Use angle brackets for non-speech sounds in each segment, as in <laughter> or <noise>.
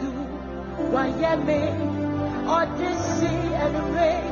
to Miami, Odyssey, and Ray.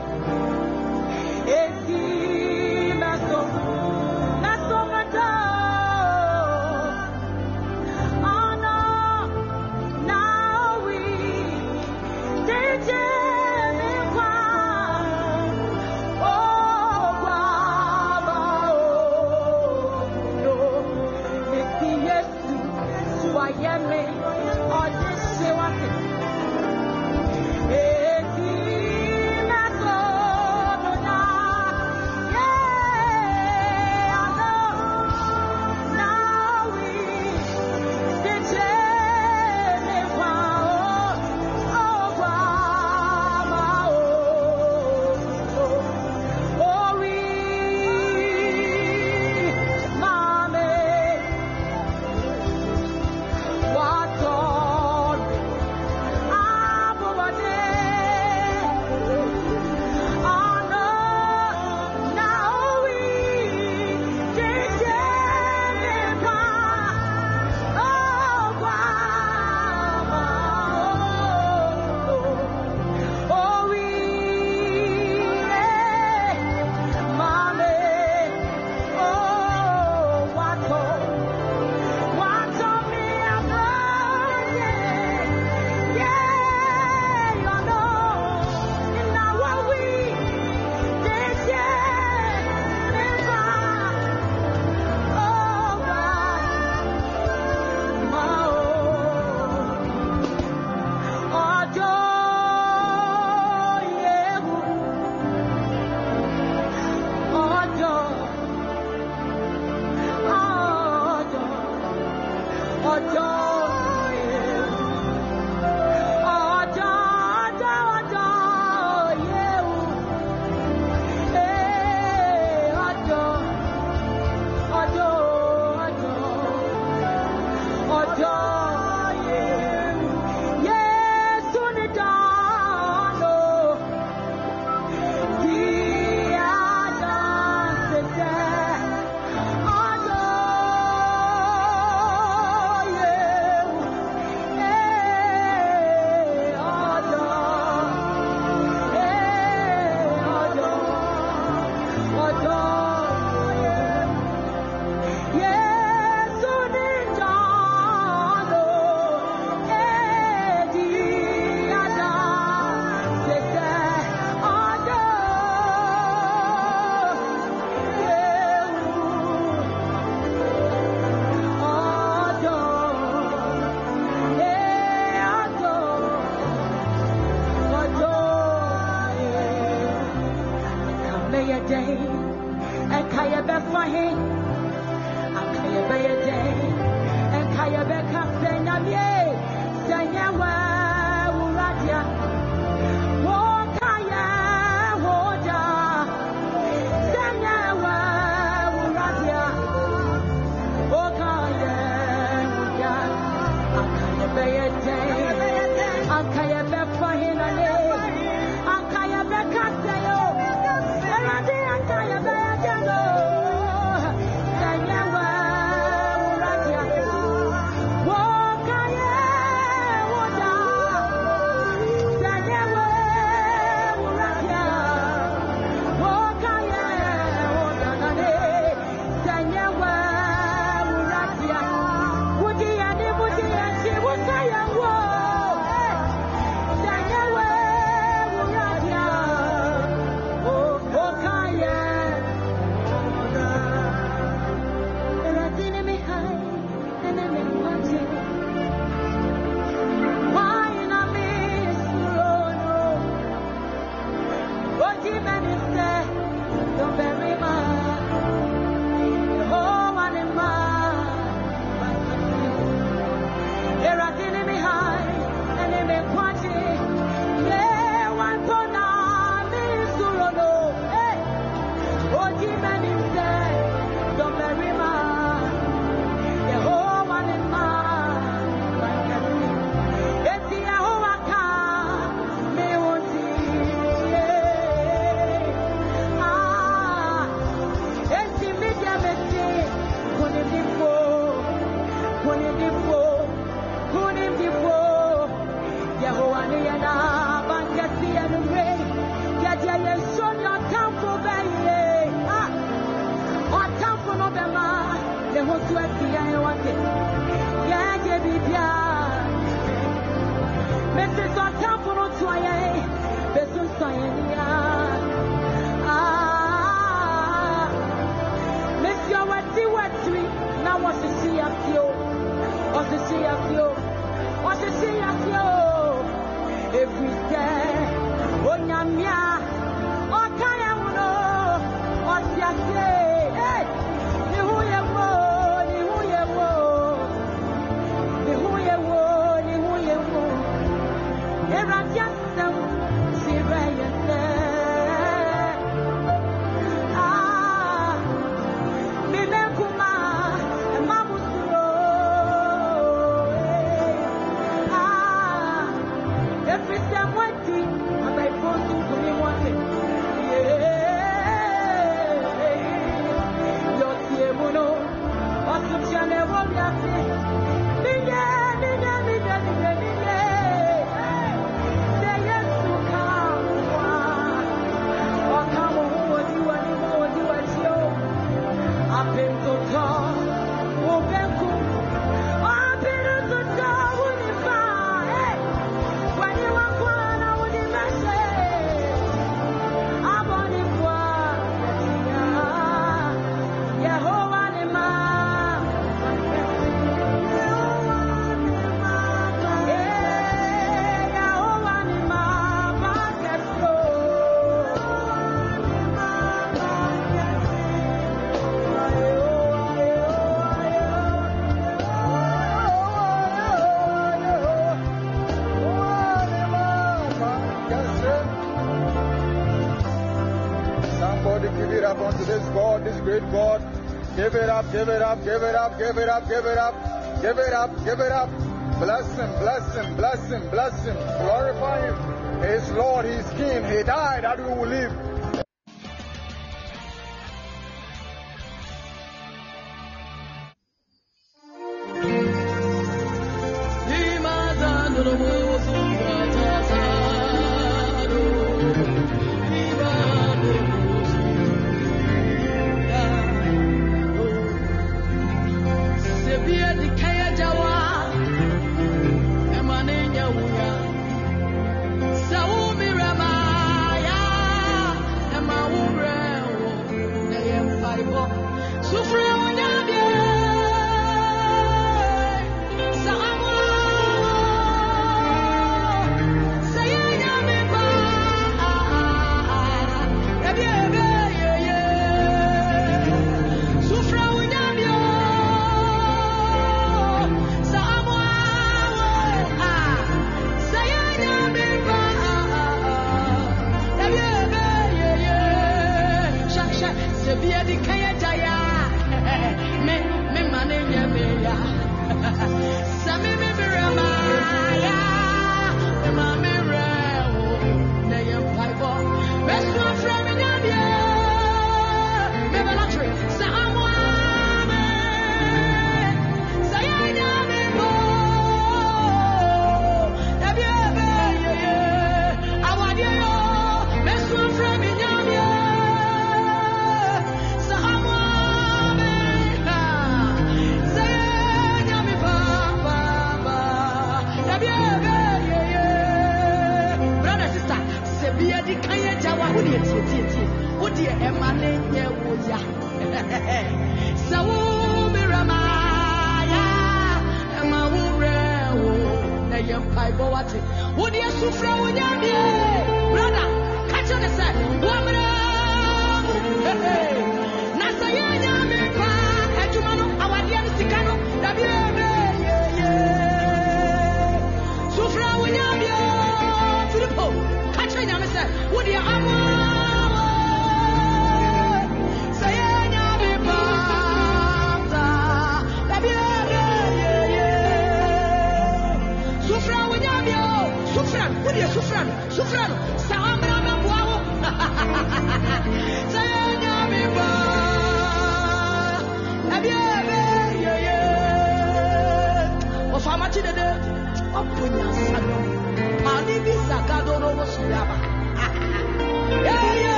Thank you. give it up, give it up, give it up, give it up, give it up, give it up. Bless him, bless him, bless him, bless him. Glorify him. His Lord, his King. He died that we will live.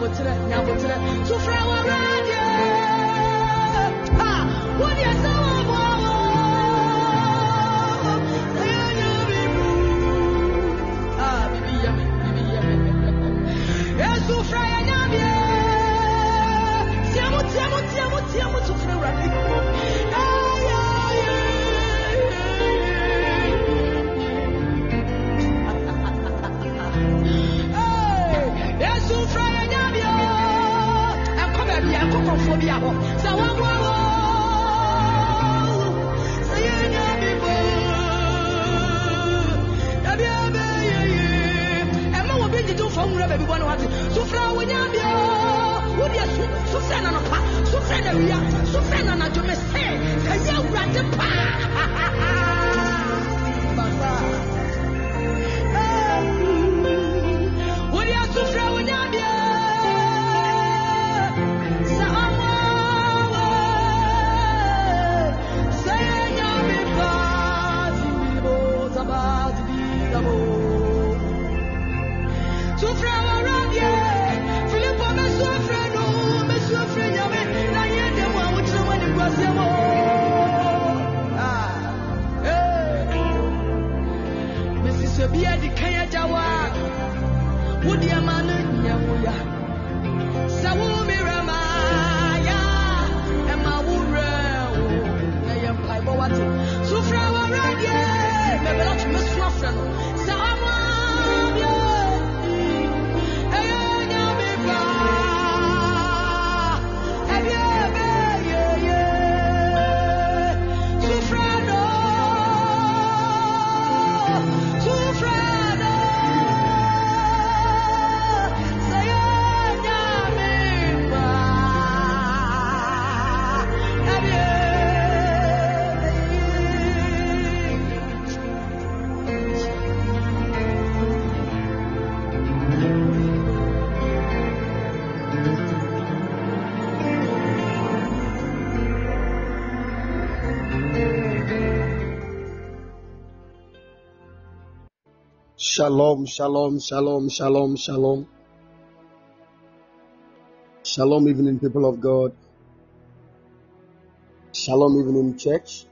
nyabotere nyabotere radio Shalom, shalom, shalom, shalom, shalom. Shalom, evening, people of God. Shalom, evening, church.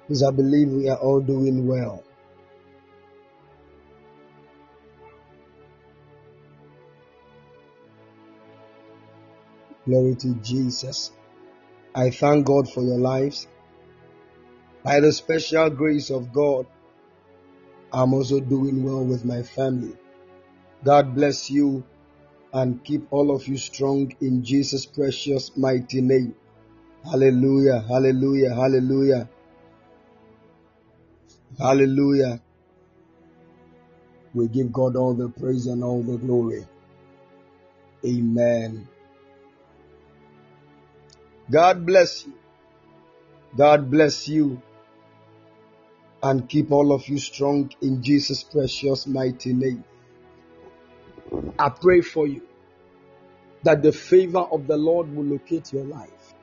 Because I believe we are all doing well. Glory to Jesus. I thank God for your lives. By the special grace of God, I'm also doing well with my family. God bless you and keep all of you strong in Jesus' precious mighty name. Hallelujah, hallelujah, hallelujah, hallelujah. We give God all the praise and all the glory. Amen. God bless you. God bless you and keep all of you strong in Jesus' precious mighty name. I pray for you that the favor of the Lord will locate your life.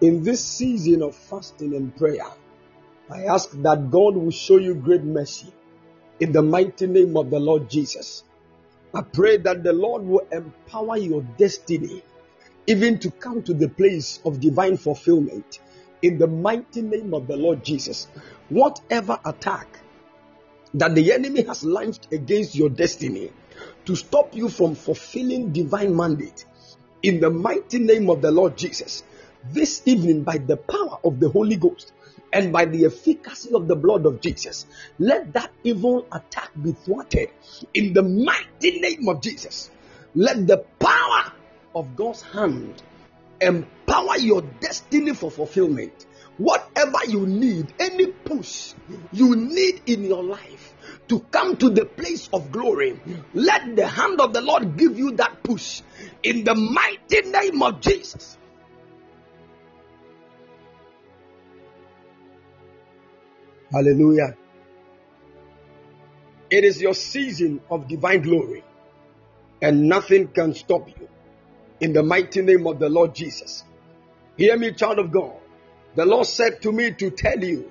In this season of fasting and prayer, I ask that God will show you great mercy in the mighty name of the Lord Jesus. I pray that the Lord will empower your destiny even to come to the place of divine fulfillment in the mighty name of the Lord Jesus. Whatever attack that the enemy has launched against your destiny to stop you from fulfilling divine mandate in the mighty name of the Lord Jesus, this evening by the power of the Holy Ghost and by the efficacy of the blood of Jesus, let that evil attack be thwarted in the mighty name of Jesus. Let the power of God's hand empower your destiny for fulfillment. Whatever you need, any push you need in your life to come to the place of glory, let the hand of the Lord give you that push in the mighty name of Jesus. Hallelujah. It is your season of divine glory, and nothing can stop you in the mighty name of the Lord Jesus. Hear me, child of God. The Lord said to me to tell you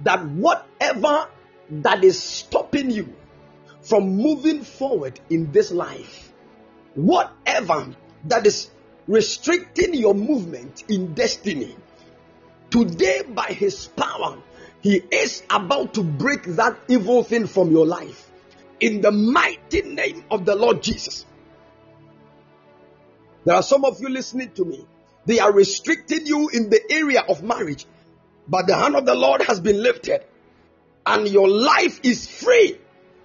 that whatever that is stopping you from moving forward in this life, whatever that is restricting your movement in destiny, today by His power, He is about to break that evil thing from your life in the mighty name of the Lord Jesus. There are some of you listening to me. They are restricting you in the area of marriage, but the hand of the Lord has been lifted, and your life is free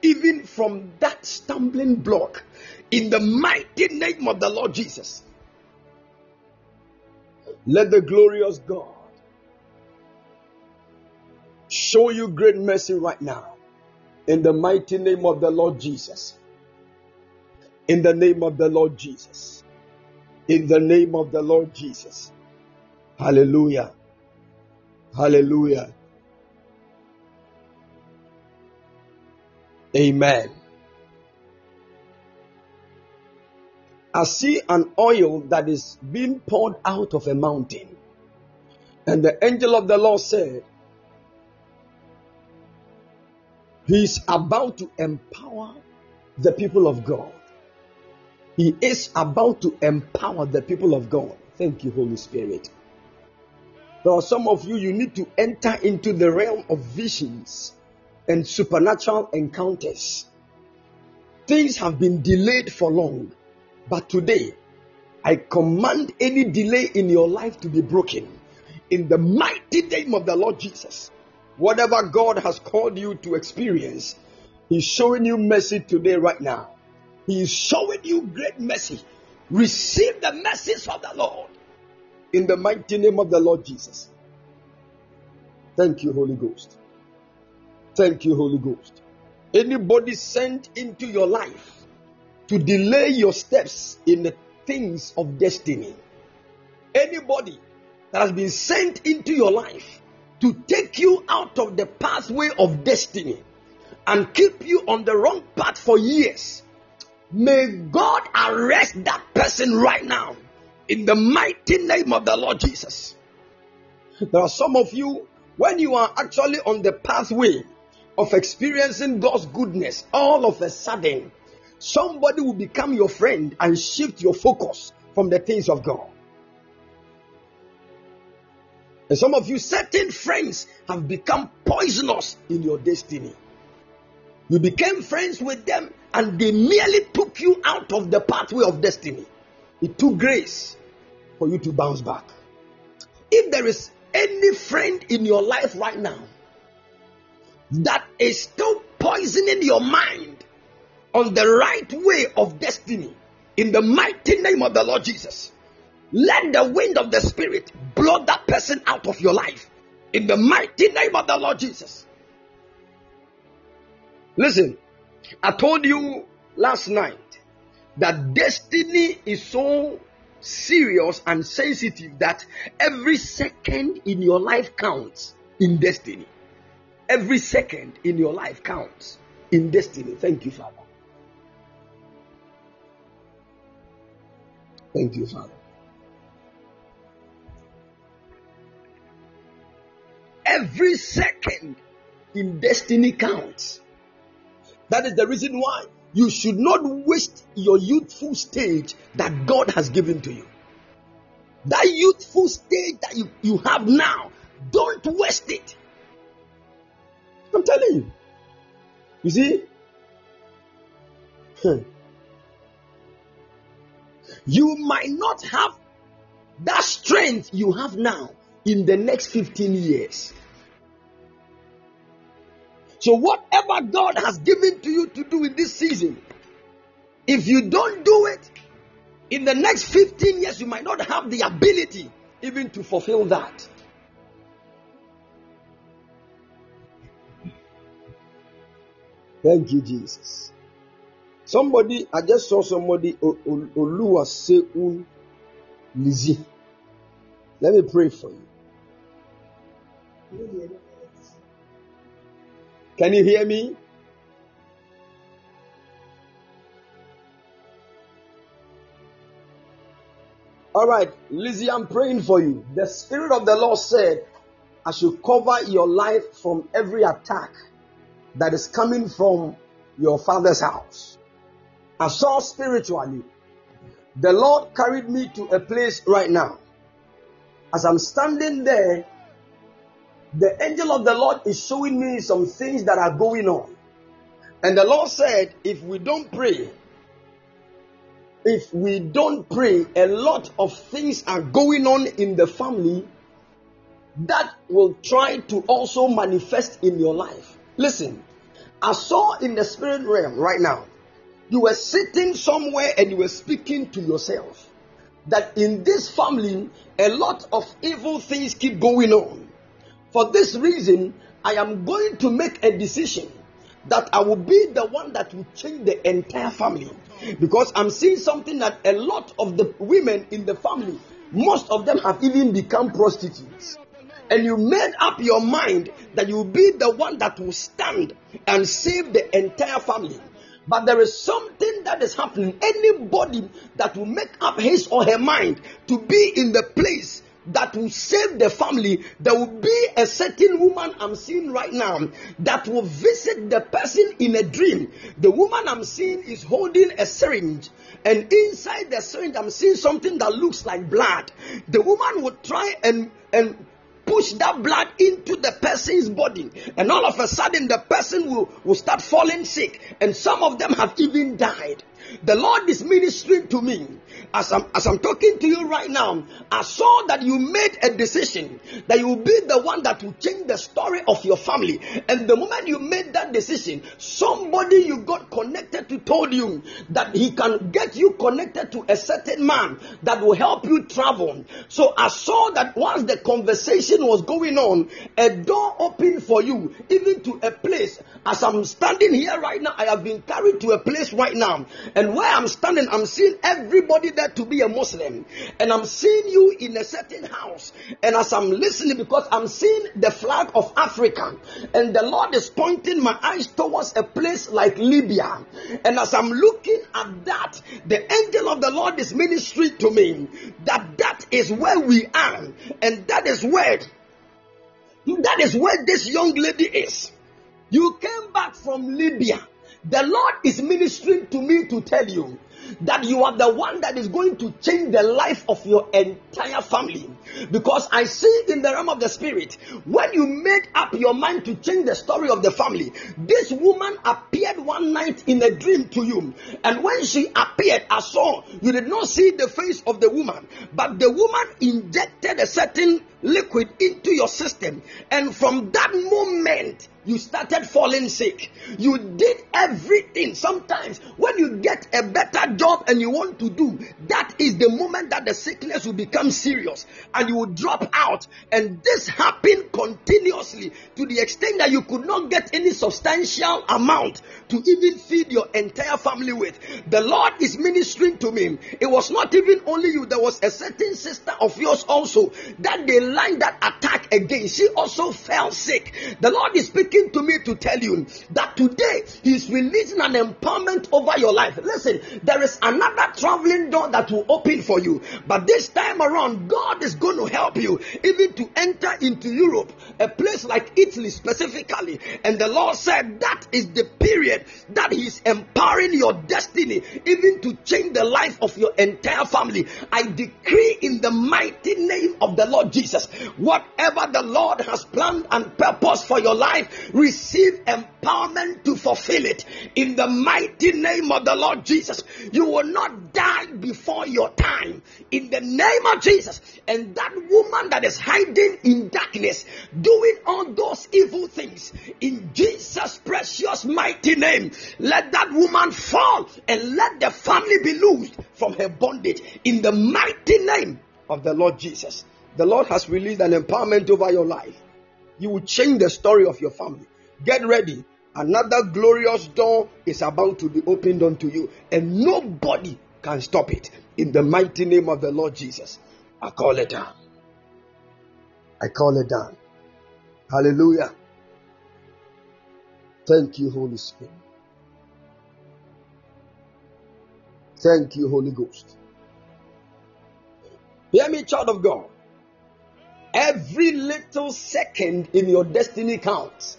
even from that stumbling block in the mighty name of the Lord Jesus. Let the glorious God show you great mercy right now in the mighty name of the Lord Jesus. In the name of the Lord Jesus in the name of the Lord Jesus. Hallelujah. Hallelujah. Amen. I see an oil that is being poured out of a mountain. And the angel of the Lord said, He is about to empower the people of God. He is about to empower the people of God. Thank you, Holy Spirit. There are some of you, you need to enter into the realm of visions and supernatural encounters. Things have been delayed for long, but today I command any delay in your life to be broken in the mighty name of the Lord Jesus. Whatever God has called you to experience, He's showing you mercy today, right now. He is showing you great mercy. Receive the mercies of the Lord in the mighty name of the Lord Jesus. Thank you, Holy Ghost. Thank you, Holy Ghost. Anybody sent into your life to delay your steps in the things of destiny, anybody that has been sent into your life to take you out of the pathway of destiny and keep you on the wrong path for years, May God arrest that person right now in the mighty name of the Lord Jesus. There are some of you, when you are actually on the pathway of experiencing God's goodness, all of a sudden, somebody will become your friend and shift your focus from the things of God. And some of you, certain friends have become poisonous in your destiny. You became friends with them and they merely took you out of the pathway of destiny. It took grace for you to bounce back. If there is any friend in your life right now that is still poisoning your mind on the right way of destiny, in the mighty name of the Lord Jesus, let the wind of the Spirit blow that person out of your life. In the mighty name of the Lord Jesus. Listen, I told you last night that destiny is so serious and sensitive that every second in your life counts in destiny. Every second in your life counts in destiny. Thank you, Father. Thank you, Father. Every second in destiny counts. That is the reason why you should not waste your youthful stage that God has given to you. That youthful stage that you, you have now, don't waste it. I'm telling you. You see? Hmm. You might not have that strength you have now in the next 15 years. So, whatever God has given to you to do in this season, if you don't do it, in the next 15 years, you might not have the ability even to fulfill that. Thank you, Jesus. Somebody, I just saw somebody, Oluwa Seun Lizzie. Let me pray for you. Can you hear me? All right, Lizzie, I'm praying for you. The Spirit of the Lord said, I should cover your life from every attack that is coming from your father's house. I saw spiritually. The Lord carried me to a place right now. As I'm standing there, the angel of the Lord is showing me some things that are going on. And the Lord said, if we don't pray, if we don't pray, a lot of things are going on in the family that will try to also manifest in your life. Listen, I saw in the spirit realm right now, you were sitting somewhere and you were speaking to yourself that in this family, a lot of evil things keep going on. For this reason, I am going to make a decision that I will be the one that will change the entire family. Because I'm seeing something that a lot of the women in the family, most of them have even become prostitutes. And you made up your mind that you will be the one that will stand and save the entire family. But there is something that is happening. Anybody that will make up his or her mind to be in the place that will save the family, there will be a certain woman I'm seeing right now that will visit the person in a dream. The woman I'm seeing is holding a syringe, and inside the syringe, I'm seeing something that looks like blood. The woman will try and and push that blood into the person's body, and all of a sudden, the person will, will start falling sick, and some of them have even died. The Lord is ministering to me as I'm, as I'm talking to you right now. I saw that you made a decision that you will be the one that will change the story of your family. And the moment you made that decision, somebody you got connected to told you that he can get you connected to a certain man that will help you travel. So I saw that once the conversation was going on, a door opened for you, even to a place. As I'm standing here right now, I have been carried to a place right now. And where I'm standing, I'm seeing everybody there to be a Muslim. And I'm seeing you in a certain house. And as I'm listening, because I'm seeing the flag of Africa, and the Lord is pointing my eyes towards a place like Libya. And as I'm looking at that, the angel of the Lord is ministering to me that that is where we are. And that is where that is where this young lady is. You came back from Libya. The Lord is ministering to me to tell you that you are the one that is going to change the life of your entire family. Because I see in the realm of the spirit, when you made up your mind to change the story of the family, this woman appeared one night in a dream to you. And when she appeared, I saw you did not see the face of the woman, but the woman injected a certain liquid into your system. And from that moment, you started falling sick. You did everything. Sometimes, when you get a better job and you want to do, that is the moment that the sickness will become serious and you will drop out. And this happened continuously to the extent that you could not get any substantial amount to even feed your entire family with. The Lord is ministering to me. It was not even only you, there was a certain sister of yours also that they lined that attack again. She also fell sick. The Lord is speaking to me to tell you that today He's releasing an empowerment over your life. Listen, there is another traveling door that will open for you, but this time around, God is going to help you even to enter into Europe, a place like Italy specifically. And the Lord said that is the period that He's empowering your destiny, even to change the life of your entire family. I decree in the mighty name of the Lord Jesus, whatever the Lord has planned and purposed for your life, receive empowerment to fulfill it in the mighty name of the Lord Jesus. You will not die before your time in the name of Jesus. And that woman that is hiding in darkness, doing all those evil things in Jesus' precious mighty name, let that woman fall and let the family be loosed from her bondage in the mighty name of the Lord Jesus. The Lord has released an empowerment over your life you will change the story of your family. Get ready. Another glorious door is about to be opened unto you, and nobody can stop it. In the mighty name of the Lord Jesus, I call it down. I call it down. Hallelujah. Thank you, Holy Spirit. Thank you, Holy Ghost. Hear me, child of God. Every little second in your destiny counts.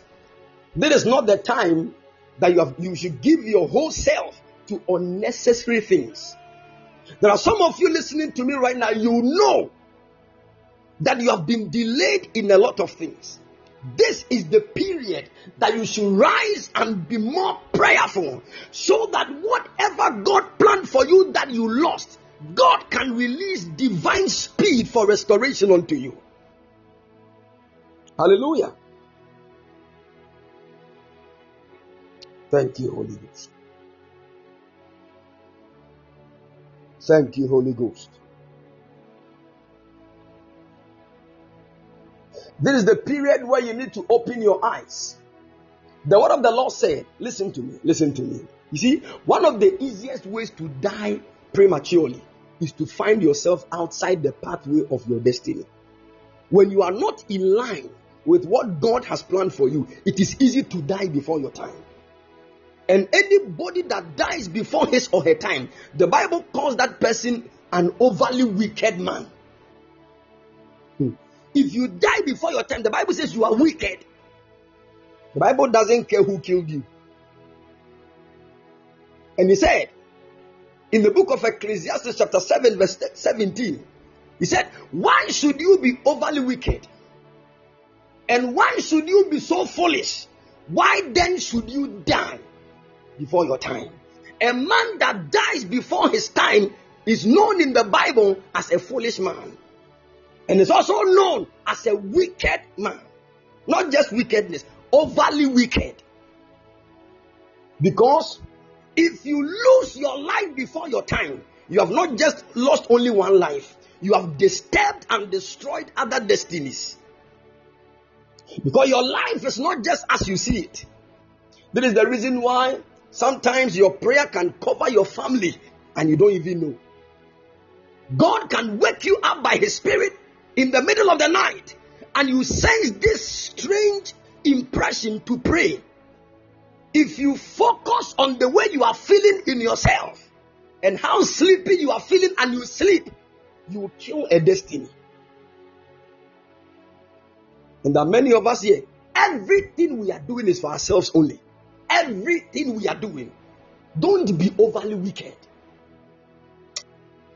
This is not the time that you, have, you should give your whole self to unnecessary things. There are some of you listening to me right now, you know that you have been delayed in a lot of things. This is the period that you should rise and be more prayerful so that whatever God planned for you that you lost, God can release divine speed for restoration unto you. Hallelujah. Thank you, Holy Ghost. Thank you, Holy Ghost. This is the period where you need to open your eyes. The word of the Lord said, Listen to me, listen to me. You see, one of the easiest ways to die prematurely is to find yourself outside the pathway of your destiny. When you are not in line with what God has planned for you, it is easy to die before your time. And anybody that dies before his or her time, the Bible calls that person an overly wicked man. Hmm. If you die before your time, the Bible says you are wicked. The Bible doesn't care who killed you. And he said in the book of Ecclesiastes, chapter 7, verse 17, he said, Why should you be overly wicked? And why should you be so foolish? Why then should you die before your time? A man that dies before his time is known in the Bible as a foolish man. And is also known as a wicked man. Not just wickedness, overly wicked. Because if you lose your life before your time, you have not just lost only one life, you have disturbed and destroyed other destinies. Because your life is not just as you see it. That is the reason why sometimes your prayer can cover your family and you don't even know. God can wake you up by His Spirit in the middle of the night and you sense this strange impression to pray. If you focus on the way you are feeling in yourself and how sleepy you are feeling and you sleep, you kill a destiny. And are many of us here. Everything we are doing is for ourselves only. Everything we are doing. Don't be overly wicked.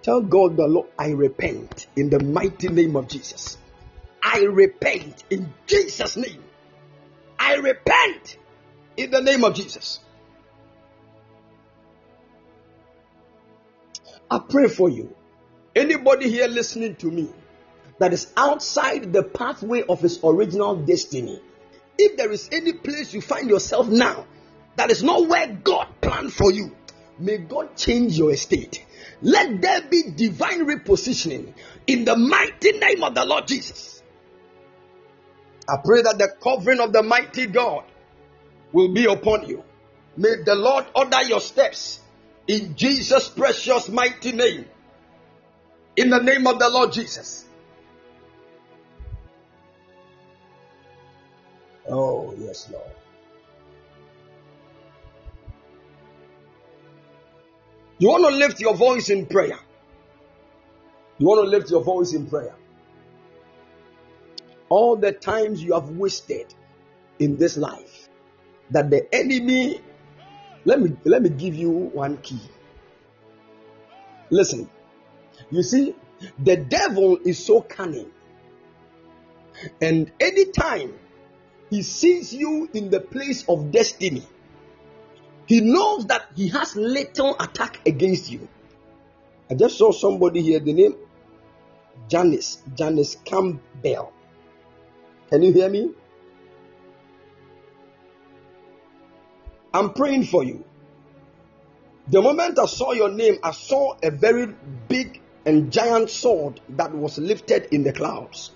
Tell God the Lord, I repent in the mighty name of Jesus. I repent in Jesus' name. I repent in the name of Jesus. I pray for you. Anybody here listening to me that is outside the pathway of his original destiny, if there is any place you find yourself now that is not where God planned for you, may God change your estate. Let there be divine repositioning in the mighty name of the Lord Jesus. I pray that the covering of the mighty God will be upon you. May the Lord order your steps in Jesus' precious mighty name. In the name of the Lord Jesus. Oh, yes, Lord. You want to lift your voice in prayer. You want to lift your voice in prayer. All the times you have wasted in this life that the enemy let me let me give you one key. Listen. You see, the devil is so cunning. And anytime he sees you in the place of destiny, he knows that he has little attack against you. I just saw somebody here, the name Janice, Janice Campbell. Can you hear me? I'm praying for you. The moment I saw your name, I saw a very big and giant sword that was lifted in the clouds.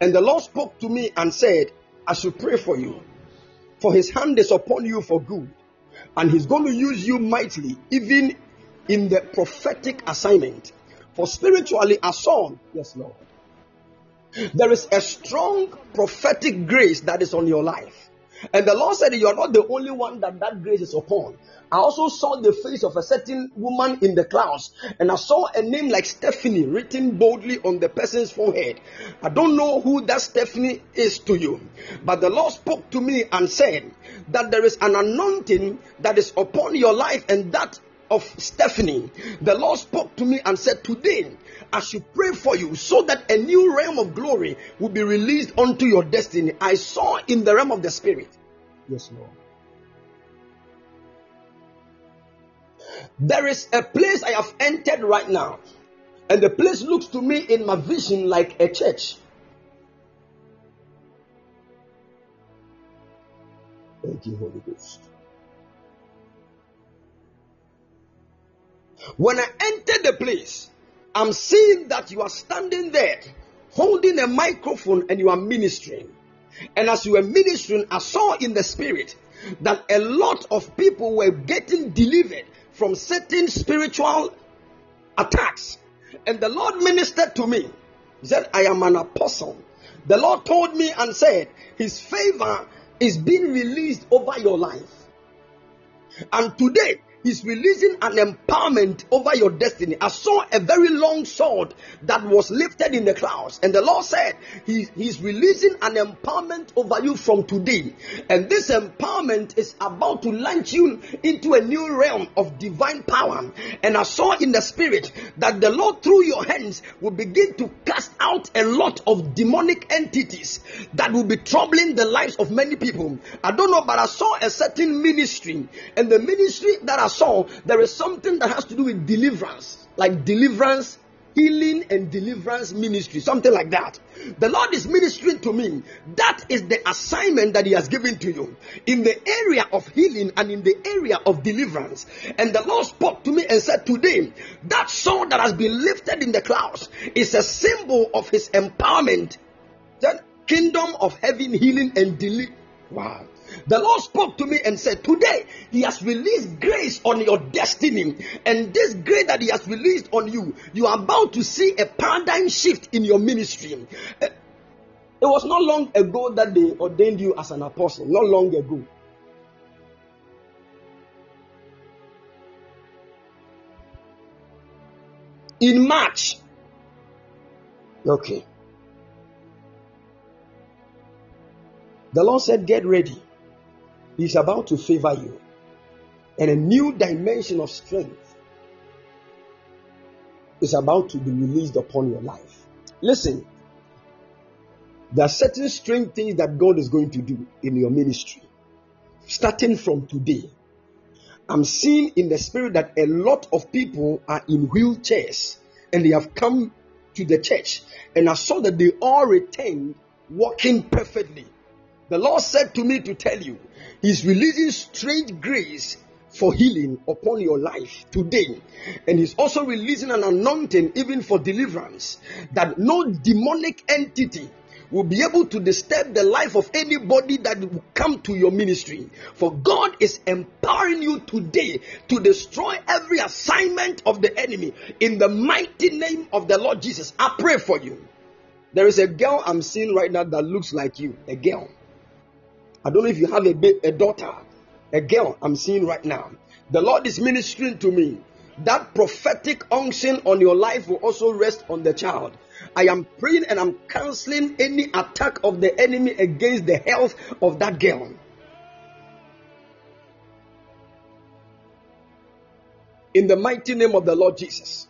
And the Lord spoke to me and said, I should pray for you. For his hand is upon you for good. And he's going to use you mightily, even in the prophetic assignment. For spiritually, a son, yes, Lord. There is a strong prophetic grace that is on your life. And the Lord said, You are not the only one that that grace is upon. I also saw the face of a certain woman in the clouds, and I saw a name like Stephanie written boldly on the person's forehead. I don't know who that Stephanie is to you, but the Lord spoke to me and said that there is an anointing that is upon your life, and that of Stephanie. The Lord spoke to me and said, Today I should pray for you so that a new realm of glory will be released unto your destiny. I saw in the realm of the spirit. Yes, Lord. There is a place I have entered right now, and the place looks to me in my vision like a church. Thank you, Holy Ghost. When I enter the place, I'm seeing that you are standing there holding a microphone and you are ministering. And as you were ministering, I saw in the spirit that a lot of people were getting delivered from certain spiritual attacks. And the Lord ministered to me. He said, I am an apostle. The Lord told me and said, His favor is being released over your life. And today, He's releasing an empowerment over your destiny. I saw a very long sword that was lifted in the clouds, and the Lord said he, He's releasing an empowerment over you from today. And this empowerment is about to launch you into a new realm of divine power. And I saw in the spirit that the Lord, through your hands, will begin to cast out a lot of demonic entities that will be troubling the lives of many people. I don't know, but I saw a certain ministry, and the ministry that I saw, there is something that has to do with deliverance, like deliverance, healing, and deliverance ministry, something like that. The Lord is ministering to me. That is the assignment that He has given to you in the area of healing and in the area of deliverance. And the Lord spoke to me and said, Today, that sword that has been lifted in the clouds is a symbol of His empowerment. The kingdom of heaven, healing, and deliverance. Wow. The Lord spoke to me and said, Today He has released grace on your destiny, and this grace that He has released on you, you are about to see a paradigm shift in your ministry. Eh, it was not long ago that they ordained you as an apostle, not long ago. In March. Okay. The Lord said, Get ready. He's about to favor you. And a new dimension of strength is about to be released upon your life. Listen, there are certain strange things that God is going to do in your ministry. Starting from today, I'm seeing in the spirit that a lot of people are in wheelchairs and they have come to the church. And I saw that they all returned walking perfectly. The Lord said to me to tell you, He's releasing strange grace for healing upon your life today. And He's also releasing an anointing even for deliverance that no demonic entity will be able to disturb the life of anybody that will come to your ministry. For God is empowering you today to destroy every assignment of the enemy in the mighty name of the Lord Jesus. I pray for you. There is a girl I'm seeing right now that looks like you, a girl. I don't know if you have a, a daughter, a girl I'm seeing right now. The Lord is ministering to me. That prophetic unction on your life will also rest on the child. I am praying and I'm canceling any attack of the enemy against the health of that girl. In the mighty name of the Lord Jesus.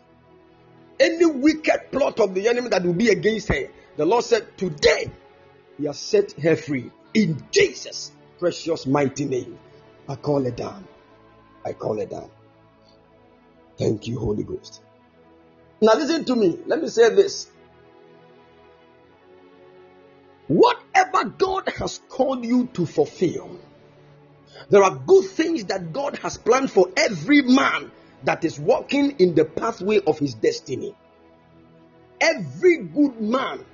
Any wicked plot of the enemy that will be against her, the Lord said, Today, He has set her free. In Jesus' precious mighty name, I call it down. I call it down. Thank you, Holy Ghost. Now, listen to me. Let me say this. Whatever God has called you to fulfill, there are good things that God has planned for every man that is walking in the pathway of his destiny. Every good man,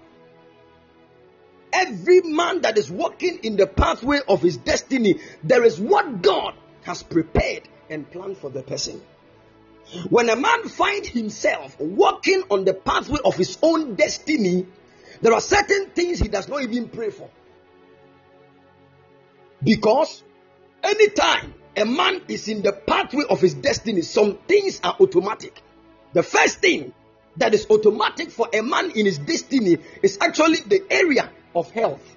every man that is walking in the pathway of his destiny, there is what God has prepared and planned for the person. When a man finds himself walking on the pathway of his own destiny, there are certain things he does not even pray for. Because anytime a man is in the pathway of his destiny, some things are automatic. The first thing that is automatic for a man in his destiny is actually the area of health.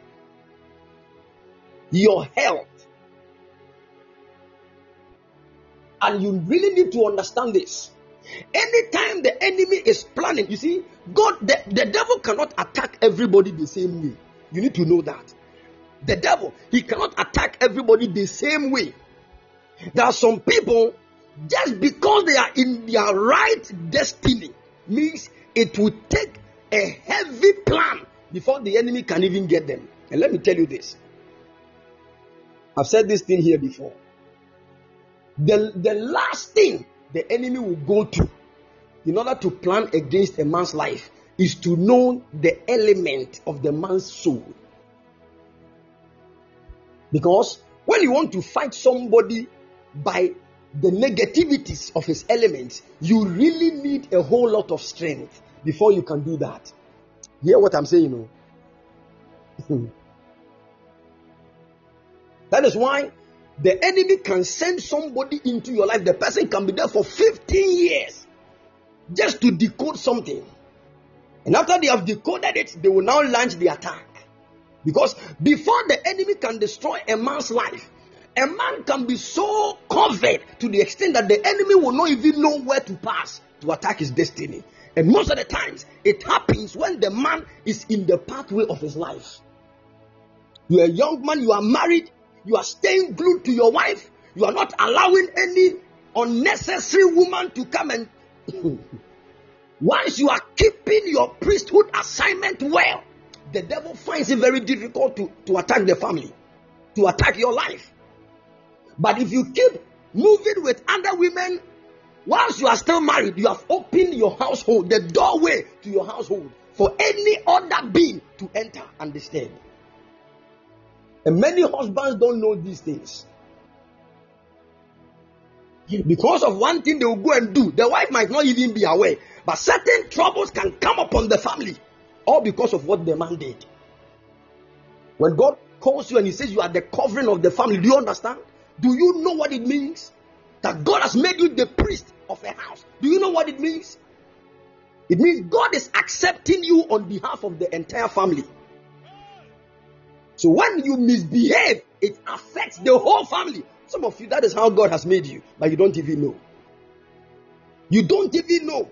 Your health. And you really need to understand this. Anytime the enemy is planning, you see, God, the, the devil cannot attack everybody the same way. You need to know that. The devil, he cannot attack everybody the same way. There are some people, just because they are in their right destiny, means it will take a heavy plan before the enemy can even get them. And let me tell you this. I've said this thing here before. The, the last thing the enemy will go to in order to plan against a man's life is to know the element of the man's soul. Because when you want to fight somebody by the negativities of his elements, you really need a whole lot of strength before you can do that. Hear what I'm saying? No? Oh. <laughs> that is why the enemy can send somebody into your life. The person can be there for 15 years just to decode something. And after they have decoded it, they will now launch the attack. Because before the enemy can destroy a man's life, a man can be so covered to the extent that the enemy will not even know where to pass to attack his destiny. And most of the times, it happens when the man is in the pathway of his life. You are a young man, you are married, you are staying glued to your wife. You are not allowing any unnecessary woman to come and. <coughs> Once you are keeping your priesthood assignment well, the devil finds it very difficult to, to attack the family, to attack your life. But if you keep moving with other women, once you are still married, you have opened your household, the doorway to your household, for any other being to enter and disturb. And many husbands don't know these things. Because of one thing they will go and do, the wife might not even be aware. But certain troubles can come upon the family, all because of what the man did. When God calls you and He says you are the covering of the family, do you understand? Do you know what it means? That God has made you the priest of a house. Do you know what it means? It means God is accepting you on behalf of the entire family. So when you misbehave, it affects the whole family. Some of you, that is how God has made you, but you don't even know. You don't even know.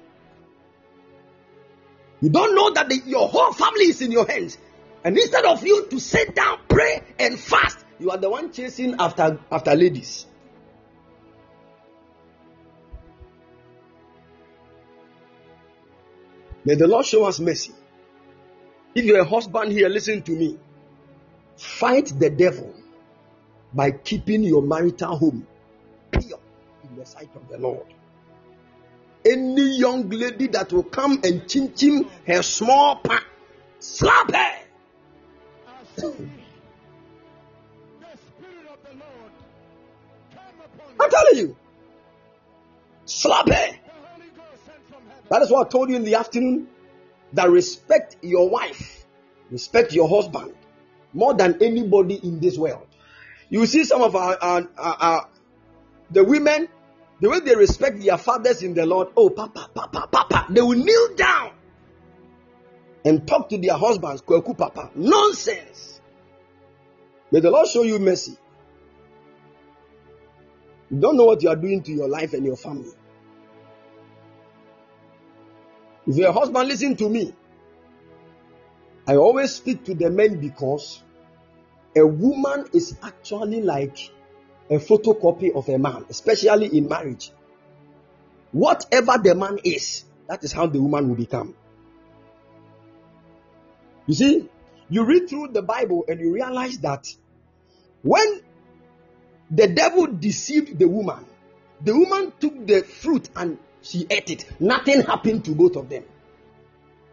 You don't know that the, your whole family is in your hands. And instead of you to sit down, pray, and fast, you are the one chasing after, after ladies. May the Lord show us mercy. If you're a husband here, listen to me. Fight the devil by keeping your marital home pure in the sight of the Lord. Any young lady that will come and chin chin her small part, slap her. I'm telling you, slap her. That is what I told you in the afternoon. That respect your wife, respect your husband more than anybody in this world. You see some of our, our, our, our the women, the way they respect their fathers in the Lord. Oh, papa, papa, papa. They will kneel down and talk to their husbands. Kweku, papa. Nonsense. May the Lord show you mercy. You don't know what you are doing to your life and your family. If you're a husband, listen to me. I always speak to the men because a woman is actually like a photocopy of a man, especially in marriage. Whatever the man is, that is how the woman will become. You see, you read through the Bible and you realize that when the devil deceived the woman, the woman took the fruit and she ate it. Nothing happened to both of them.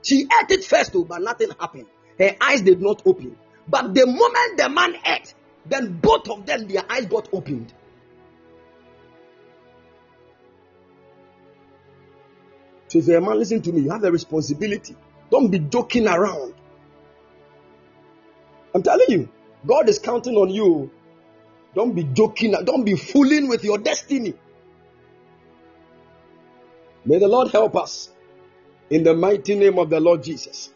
She ate it first, though, but nothing happened. Her eyes did not open. But the moment the man ate, then both of them, their eyes got opened. So if you're a man, listen to me. You have a responsibility. Don't be joking around. I'm telling you, God is counting on you. Don't be joking. Don't be fooling with your destiny. May the Lord help us in the mighty name of the Lord Jesus.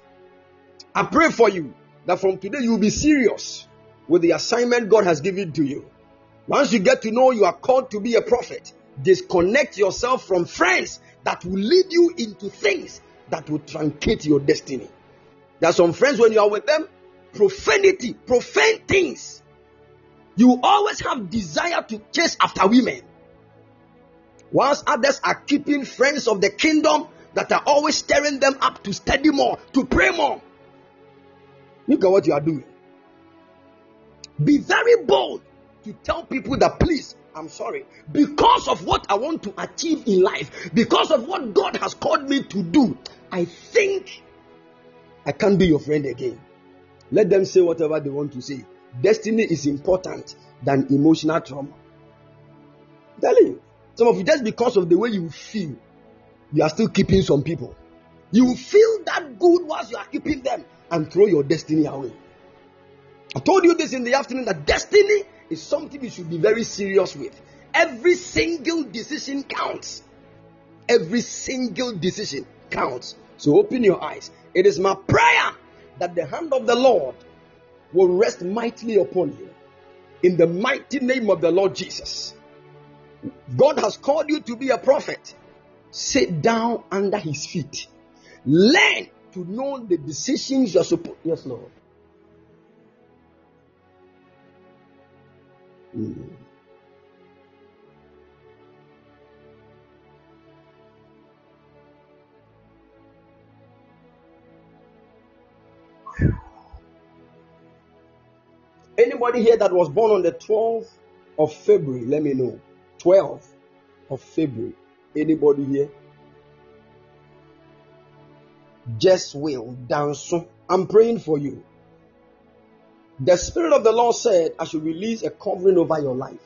I pray for you that from today you will be serious with the assignment God has given to you. Once you get to know you are called to be a prophet, disconnect yourself from friends that will lead you into things that will truncate your destiny. There are some friends when you are with them, profanity, profane things. You always have desire to chase after women. Whilst others are keeping friends of the kingdom that are always stirring them up to study more, to pray more. Look at what you are doing. Be very bold to tell people that, please, I'm sorry, because of what I want to achieve in life, because of what God has called me to do, I think I can't be your friend again. Let them say whatever they want to say. Destiny is important than emotional trauma. You. Some of you, just because of the way you feel, you are still keeping some people. You feel that good whilst you are keeping them and throw your destiny away. I told you this in the afternoon that destiny is something you should be very serious with. Every single decision counts. Every single decision counts. So open your eyes. It is my prayer that the hand of the Lord will rest mightily upon you. In the mighty name of the Lord Jesus. God has called you to be a prophet. Sit down under his feet. Learn to know the decisions you're supposed. Yes, Lord. Mm. Anybody here that was born on the 12th of February, let me know. 12th of February. Anybody here? Just will dance. I'm praying for you. The Spirit of the Lord said, I should release a covering over your life.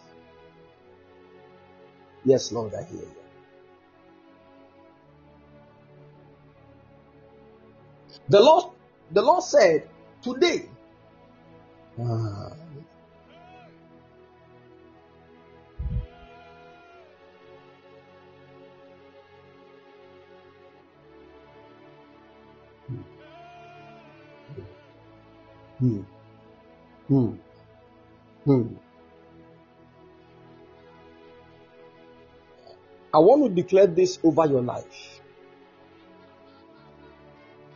Yes, Lord, I hear you. The Lord, the Lord said, today, ah, Hmm. Hmm. Hmm. I want to declare this over your life.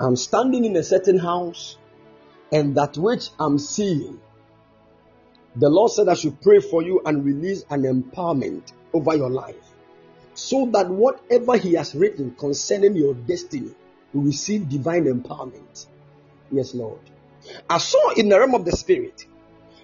I'm standing in a certain house, and that which I'm seeing, the Lord said I should pray for you and release an empowerment over your life so that whatever He has written concerning your destiny will receive divine empowerment. Yes, Lord. I saw in the realm of the Spirit,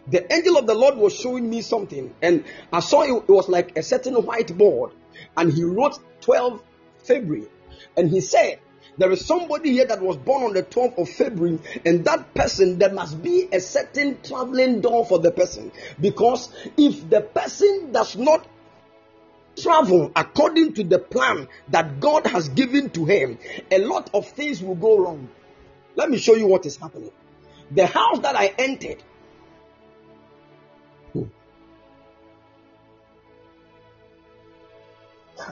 the angel of the Lord was showing me something, and I saw it, was like a certain whiteboard, and he wrote 12 February, and he said, there is somebody here that was born on the 12th of February, and that person, there must be a certain traveling door for the person. Because if the person does not travel according to the plan that God has given to him, a lot of things will go wrong. Let me show you what is happening. The house that I entered, hmm.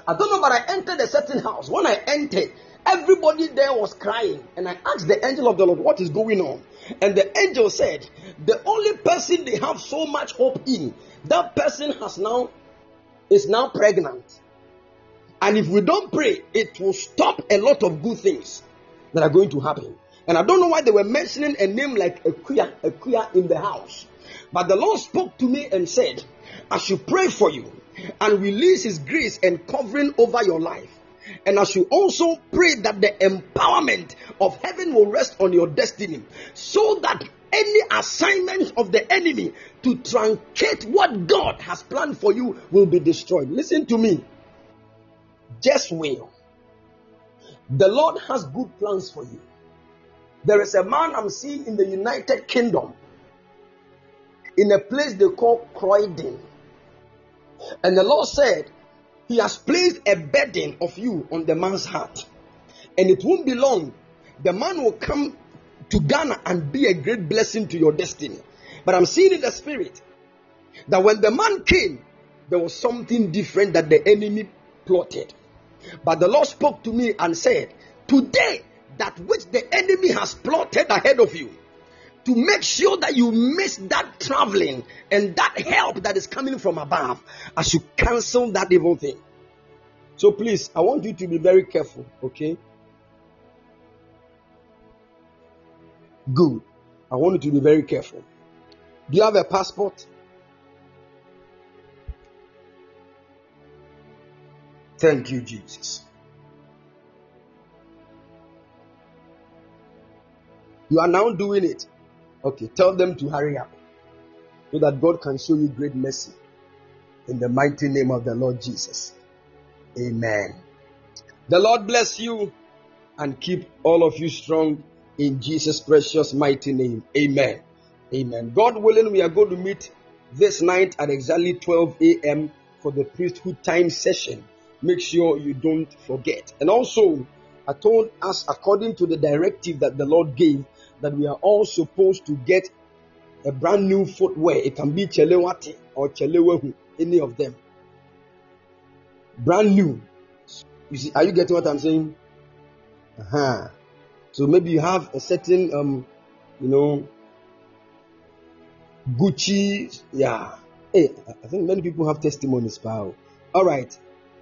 I don't know, but I entered a certain house. When I entered, everybody there was crying. And I asked the angel of the Lord, What is going on? And the angel said, The only person they have so much hope in, that person has now is now pregnant. And if we don't pray, it will stop a lot of good things that are going to happen. And I don't know why they were mentioning a name like Akuya, Akuya in the house. But the Lord spoke to me and said, I should pray for you and release His grace and covering over your life. And I should also pray that the empowerment of heaven will rest on your destiny so that any assignment of the enemy to truncate what God has planned for you will be destroyed. Listen to me. Just will. The Lord has good plans for you. There is a man I'm seeing in the United Kingdom in a place they call Croydon. And the Lord said, He has placed a burden of you on the man's heart. And it won't be long. The man will come to Ghana and be a great blessing to your destiny. But I'm seeing in the spirit that when the man came, there was something different that the enemy plotted. But the Lord spoke to me and said, Today, that which the enemy has plotted ahead of you, to make sure that you miss that traveling and that help that is coming from above, I should cancel that evil thing. So please, I want you to be very careful, okay? Good. I want you to be very careful. Do you have a passport? Thank you, Jesus. You are now doing it. Okay, tell them to hurry up so that God can show you great mercy. In the mighty name of the Lord Jesus. Amen. The Lord bless you and keep all of you strong in Jesus' precious mighty name. Amen. Amen. God willing, we are going to meet this night at exactly 12 a.m. for the priesthood time session. Make sure you don't forget. And also, I told us according to the directive that the Lord gave that we are all supposed to get a brand new footwear. It can be Chelewati or Chelewehu, any of them. Brand new. You see, are you getting what I'm saying? Uh-huh. So maybe you have a certain, um, you know, Gucci. Yeah. Hey, I think many people have testimonies, pal. All right.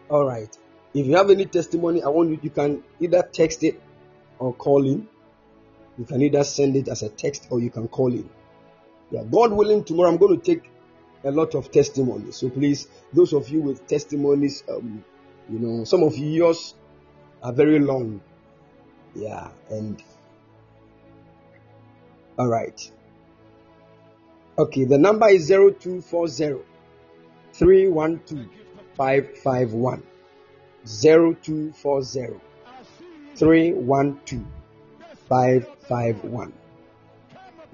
All right. If you have any testimony, I want you, you can either text it or call in. You can either send it as a text or you can call in. Yeah, God willing, tomorrow I'm going to take a lot of testimonies. So please, those of you with testimonies, um, you know, some of yours are very long. Yeah, and all right. Okay, the number is 0240 312 551. 0240 312 551.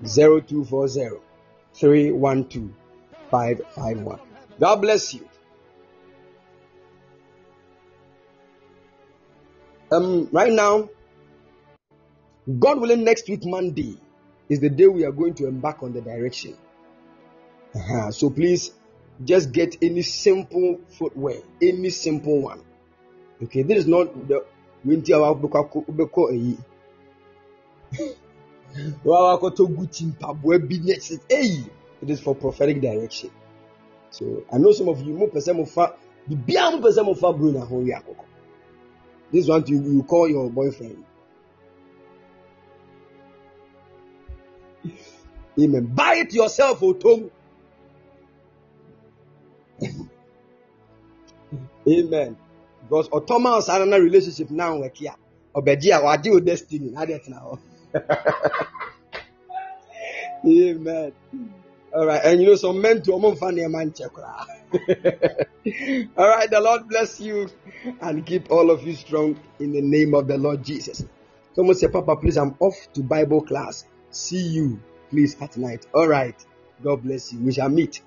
0240 312 551. God bless you. Um, right now, God willing, next week, Monday, is the day we are going to embark on the direction. Uh-huh. So please just get any simple footwear, any simple one. Okay, this is not the winter <laughs> Hey, it is for prophetic direction. So I know some of you the This one you, you call your boyfriend. <laughs> Amen. Buy it yourself, oh, Otom. <laughs> Amen. Because Ottoman's are in a relationship now with Kia. Obedia, what do destiny? now. <laughs> Amen. All right, and you know some men to a funny man check. All right, the Lord bless you and keep all of you strong in the name of the Lord Jesus. Someone say, Papa, please, I'm off to Bible class. See you, please, at night. All right. God bless you. We shall meet.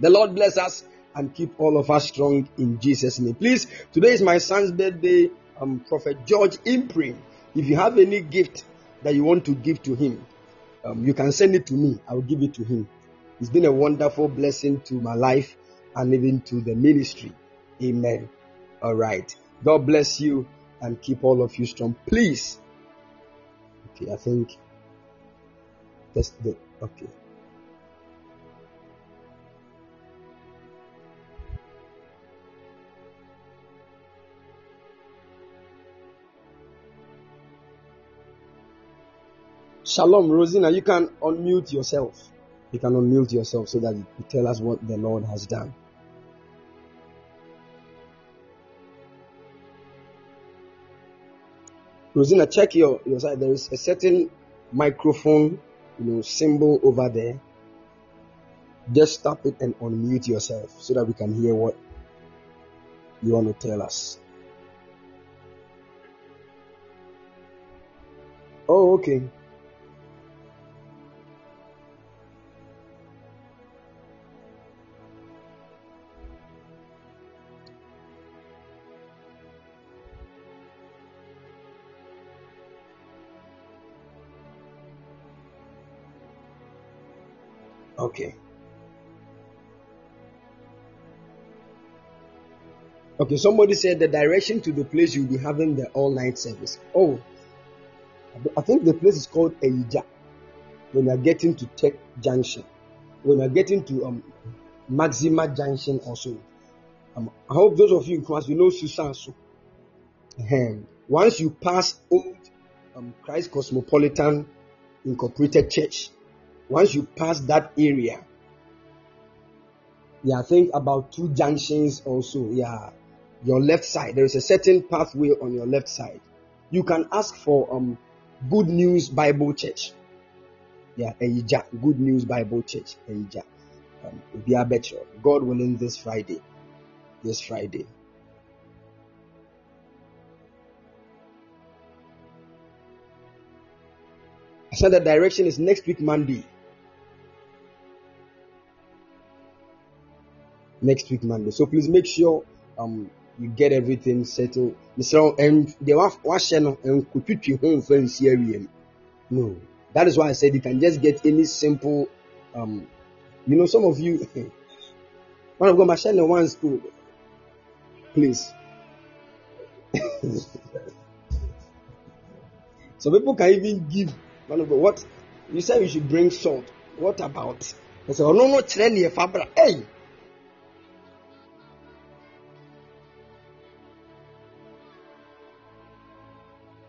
The Lord bless us and keep all of us strong in Jesus' name. Please, today is my son's birthday. Um, Prophet George Imprim. If you have any gift that you want to give to him, um, you can send it to me. I will give it to him. It's been a wonderful blessing to my life and even to the ministry. Amen. All right. God bless you and keep all of you strong. Please. Okay, I think that's the okay. Shalom, Rosina. You can unmute yourself. You can unmute yourself so that you tell us what the Lord has done. Rosina, check your, your side. There is a certain microphone, you know, symbol over there. Just tap it and unmute yourself so that we can hear what you want to tell us. Oh, okay. Okay. Okay, somebody said the direction to the place you'll be having the all night service. Oh, I think the place is called Eija. When you're getting to Tech Junction, when you're getting to um, Maxima Junction, also. Um, I hope those of you in class, you know Susanso. Um, once you pass old um, Christ Cosmopolitan Incorporated Church, once you pass that area, yeah, I think about two junctions also. Yeah, your left side. There is a certain pathway on your left side. You can ask for um Good News Bible Church. Yeah, Ejija, Good News Bible Church, Ejija. Um. God willing, this Friday. This Friday. I said the direction is next week Monday. Next week Monday. So please make sure um you get everything settled. Mr. And the one and kututwi home fancy area. No. That is why I said you can just get any simple um you know some of you <laughs> one of my channel one school please <laughs> some people can even give one of the what you said you should bring salt what about I said oh no no trend fabra hey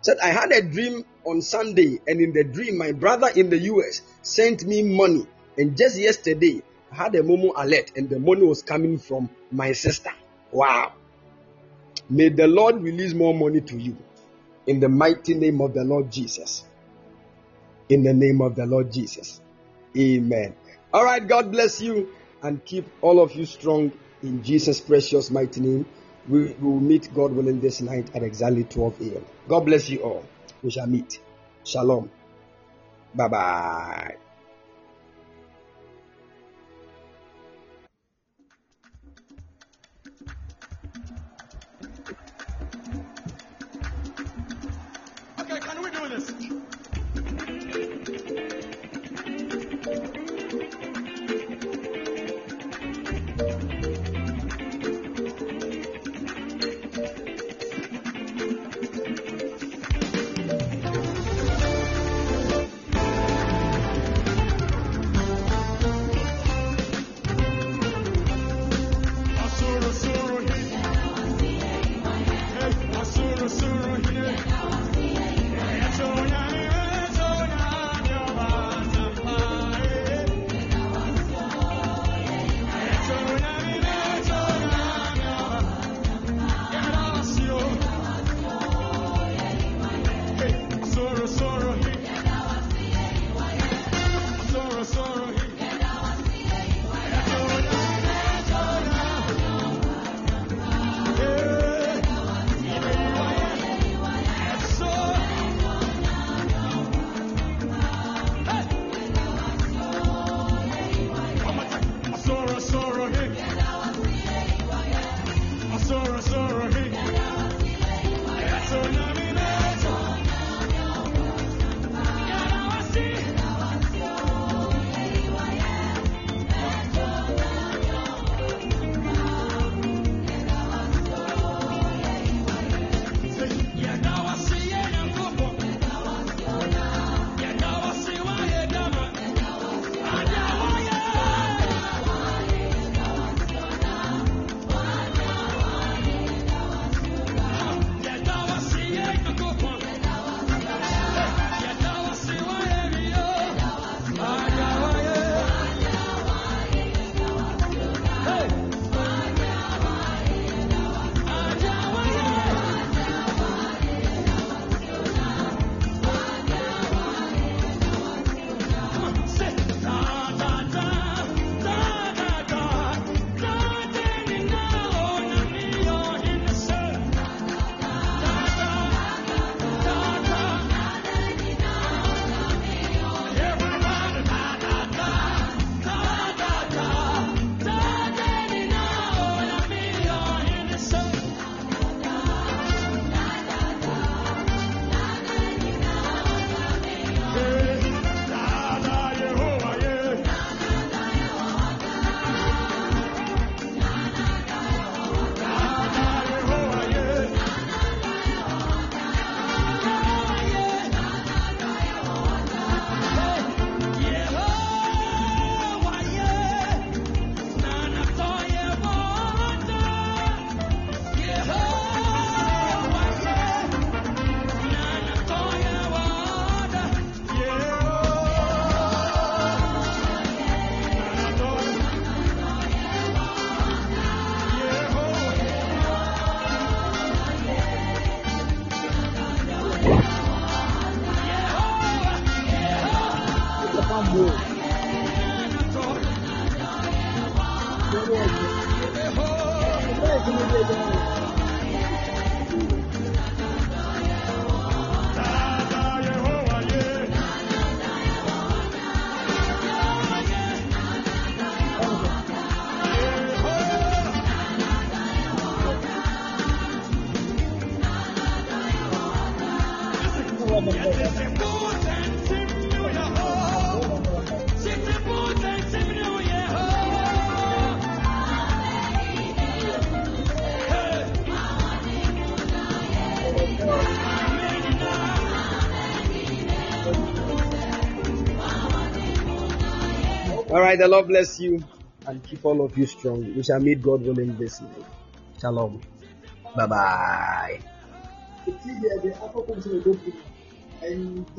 said I had a dream on Sunday, and in the dream, my brother in the US sent me money. And just yesterday, I had a Momo alert, and the money was coming from my sister. Wow. May the Lord release more money to you in the mighty name of the Lord Jesus. In the name of the Lord Jesus. Amen. All right, God bless you and keep all of you strong in Jesus' precious mighty name. We will meet, God willing, this night at exactly 12 a.m. God bless you all. We shall meet. Shalom. Bye bye. Right, the Lord bless you and keep all of you strong. We shall meet God willing this night. Shalom. Bye bye.